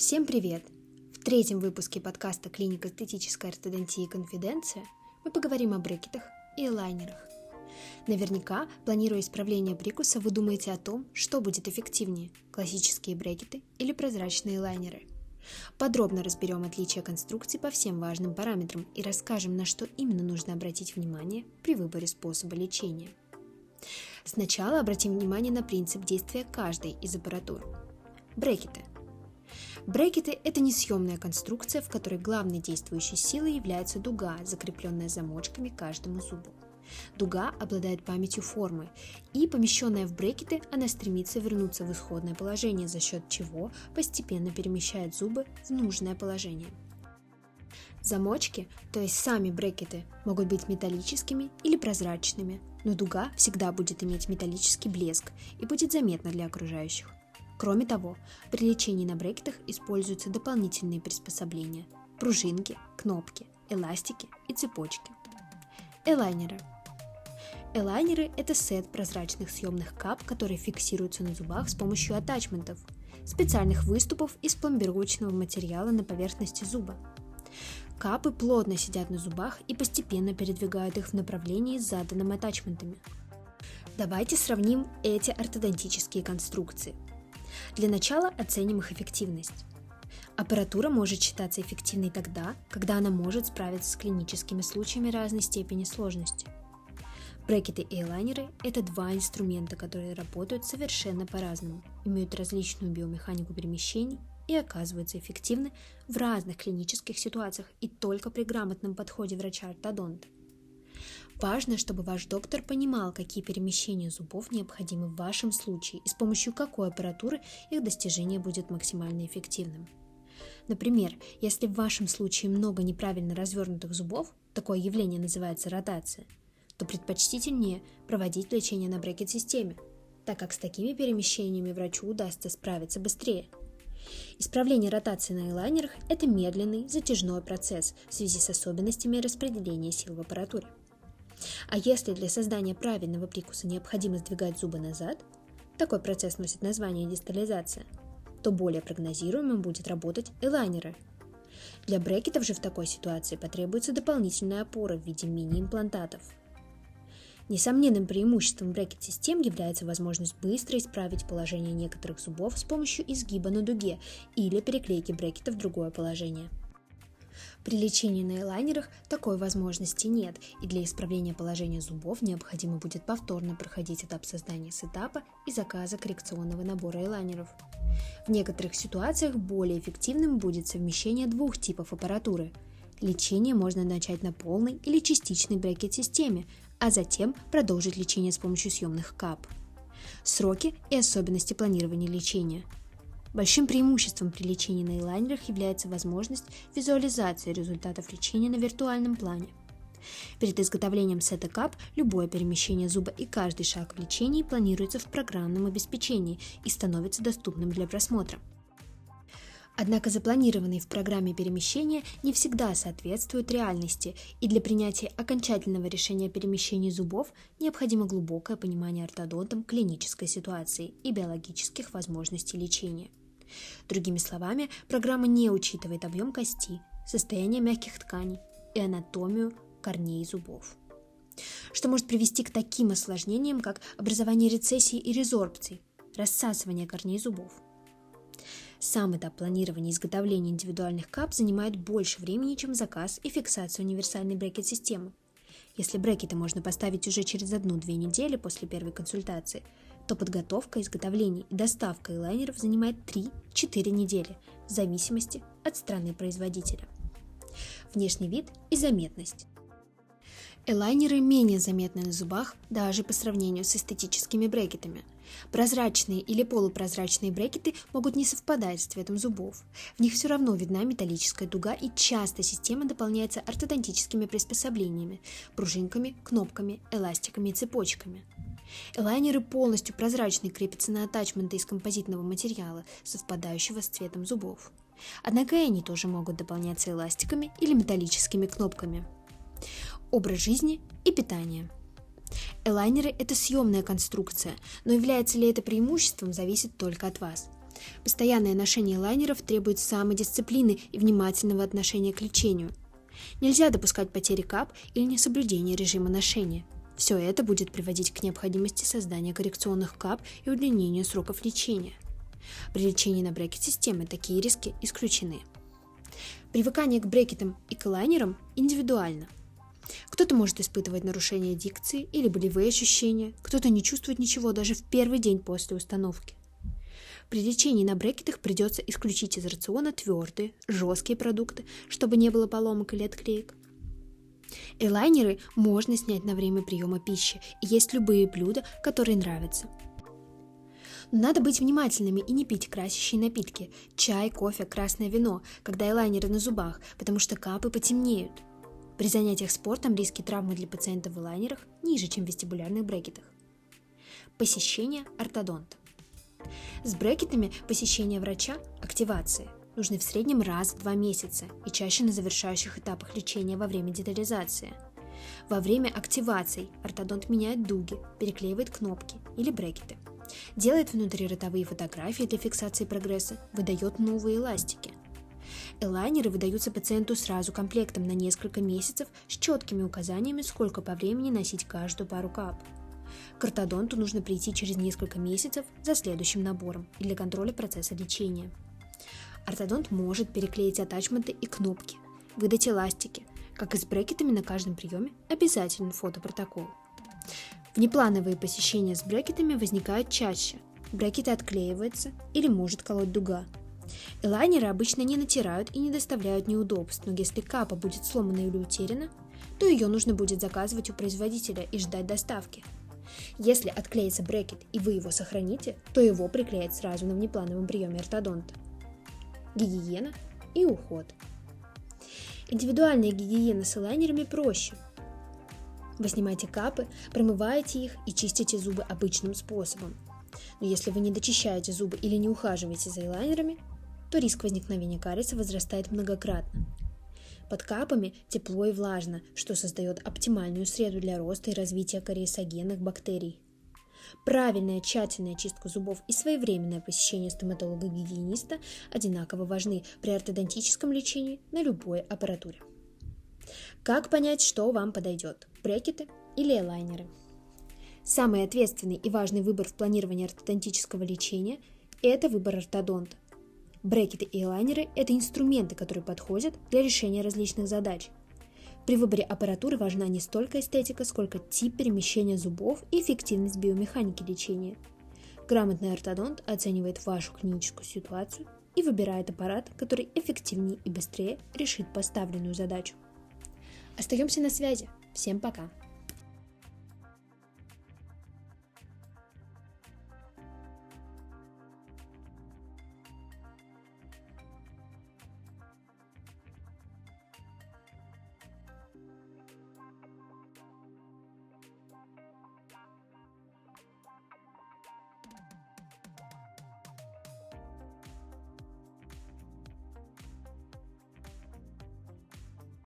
Всем привет! В третьем выпуске подкаста «Клиника эстетической ортодонтии Конфиденция» мы поговорим о брекетах и элайнерах. Наверняка, планируя исправление прикуса, вы думаете о том, что будет эффективнее – классические брекеты или прозрачные лайнеры. Подробно разберем отличия конструкций по всем важным параметрам и расскажем, на что именно нужно обратить внимание при выборе способа лечения. Сначала обратим внимание на принцип действия каждой из аппаратур. Брекеты – Брекеты – это несъемная конструкция, в которой главной действующей силой является дуга, закрепленная замочками каждому зубу. Дуга обладает памятью формы, и помещенная в брекеты, она стремится вернуться в исходное положение, за счет чего постепенно перемещает зубы в нужное положение. Замочки, то есть сами брекеты, могут быть металлическими или прозрачными, но дуга всегда будет иметь металлический блеск и будет заметна для окружающих. Кроме того, при лечении на брекетах используются дополнительные приспособления – пружинки, кнопки, эластики и цепочки. Элайнеры. Элайнеры – это сет прозрачных съемных кап, которые фиксируются на зубах с помощью атачментов, специальных выступов из пломбировочного материала на поверхности зуба. Капы плотно сидят на зубах и постепенно передвигают их в направлении с заданными атачментами. Давайте сравним эти ортодонтические конструкции – для начала оценим их эффективность. Аппаратура может считаться эффективной тогда, когда она может справиться с клиническими случаями разной степени сложности. Брекеты и элайнеры – это два инструмента, которые работают совершенно по-разному, имеют различную биомеханику перемещений и оказываются эффективны в разных клинических ситуациях и только при грамотном подходе врача-ортодонта. Важно, чтобы ваш доктор понимал, какие перемещения зубов необходимы в вашем случае и с помощью какой аппаратуры их достижение будет максимально эффективным. Например, если в вашем случае много неправильно развернутых зубов, такое явление называется ротация, то предпочтительнее проводить лечение на брекет-системе, так как с такими перемещениями врачу удастся справиться быстрее. Исправление ротации на элайнерах – это медленный, затяжной процесс в связи с особенностями распределения сил в аппаратуре. А если для создания правильного прикуса необходимо сдвигать зубы назад, такой процесс носит название дистализация, то более прогнозируемым будет работать элайнеры. Для брекетов же в такой ситуации потребуется дополнительная опора в виде мини-имплантатов. Несомненным преимуществом брекет-систем является возможность быстро исправить положение некоторых зубов с помощью изгиба на дуге или переклейки брекета в другое положение – при лечении на элайнерах такой возможности нет, и для исправления положения зубов необходимо будет повторно проходить этап создания сетапа и заказа коррекционного набора элайнеров. В некоторых ситуациях более эффективным будет совмещение двух типов аппаратуры. Лечение можно начать на полной или частичной брекет-системе, а затем продолжить лечение с помощью съемных кап. Сроки и особенности планирования лечения – Большим преимуществом при лечении на элайнерах является возможность визуализации результатов лечения на виртуальном плане. Перед изготовлением сета кап любое перемещение зуба и каждый шаг в лечении планируется в программном обеспечении и становится доступным для просмотра. Однако запланированные в программе перемещения не всегда соответствуют реальности, и для принятия окончательного решения перемещения зубов необходимо глубокое понимание ортодонтом клинической ситуации и биологических возможностей лечения. Другими словами, программа не учитывает объем кости, состояние мягких тканей и анатомию корней зубов что может привести к таким осложнениям, как образование рецессий и резорбций, рассасывание корней зубов. Сам этап планирования изготовления индивидуальных кап занимает больше времени, чем заказ и фиксация универсальной брекет-системы. Если брекеты можно поставить уже через одну-две недели после первой консультации – то подготовка, изготовление и доставка элайнеров занимает 3-4 недели в зависимости от страны производителя. Внешний вид и заметность. Элайнеры менее заметны на зубах даже по сравнению с эстетическими брекетами. Прозрачные или полупрозрачные брекеты могут не совпадать с цветом зубов. В них все равно видна металлическая дуга и часто система дополняется ортодонтическими приспособлениями – пружинками, кнопками, эластиками и цепочками – Элайнеры полностью прозрачные, крепятся на атачменты из композитного материала, совпадающего с цветом зубов. Однако и они тоже могут дополняться эластиками или металлическими кнопками. Образ жизни и питание. Элайнеры – это съемная конструкция, но является ли это преимуществом, зависит только от вас. Постоянное ношение лайнеров требует самодисциплины и внимательного отношения к лечению. Нельзя допускать потери кап или несоблюдение режима ношения. Все это будет приводить к необходимости создания коррекционных кап и удлинению сроков лечения. При лечении на брекет-системы такие риски исключены. Привыкание к брекетам и к лайнерам индивидуально. Кто-то может испытывать нарушение дикции или болевые ощущения, кто-то не чувствует ничего даже в первый день после установки. При лечении на брекетах придется исключить из рациона твердые, жесткие продукты, чтобы не было поломок или отклеек. Элайнеры можно снять на время приема пищи и есть любые блюда, которые нравятся. Надо быть внимательными и не пить красящие напитки – чай, кофе, красное вино, когда элайнеры на зубах, потому что капы потемнеют. При занятиях спортом риски травмы для пациентов в элайнерах ниже, чем в вестибулярных брекетах. Посещение ортодонта. С брекетами посещение врача – активации – нужны в среднем раз в два месяца и чаще на завершающих этапах лечения во время детализации. Во время активаций ортодонт меняет дуги, переклеивает кнопки или брекеты, делает внутриротовые фотографии для фиксации прогресса, выдает новые эластики. Элайнеры выдаются пациенту сразу комплектом на несколько месяцев с четкими указаниями, сколько по времени носить каждую пару кап – к ортодонту нужно прийти через несколько месяцев за следующим набором и для контроля процесса лечения. Ортодонт может переклеить атачменты и кнопки, выдать эластики, как и с брекетами на каждом приеме обязателен фотопротокол. Внеплановые посещения с брекетами возникают чаще. Брекеты отклеиваются или может колоть дуга. Элайнеры обычно не натирают и не доставляют неудобств, но если капа будет сломана или утеряна, то ее нужно будет заказывать у производителя и ждать доставки – если отклеится брекет и вы его сохраните, то его приклеят сразу на внеплановом приеме ортодонта. Гигиена и уход. Индивидуальная гигиена с элайнерами проще. Вы снимаете капы, промываете их и чистите зубы обычным способом. Но если вы не дочищаете зубы или не ухаживаете за элайнерами, то риск возникновения кариеса возрастает многократно. Под капами тепло и влажно, что создает оптимальную среду для роста и развития кариесогенных бактерий. Правильная тщательная чистка зубов и своевременное посещение стоматолога-гигиениста одинаково важны при ортодонтическом лечении на любой аппаратуре. Как понять, что вам подойдет – брекеты или элайнеры? Самый ответственный и важный выбор в планировании ортодонтического лечения – это выбор ортодонта – Брекеты и лайнеры – это инструменты, которые подходят для решения различных задач. При выборе аппаратуры важна не столько эстетика, сколько тип перемещения зубов и эффективность биомеханики лечения. Грамотный ортодонт оценивает вашу клиническую ситуацию и выбирает аппарат, который эффективнее и быстрее решит поставленную задачу. Остаемся на связи. Всем пока!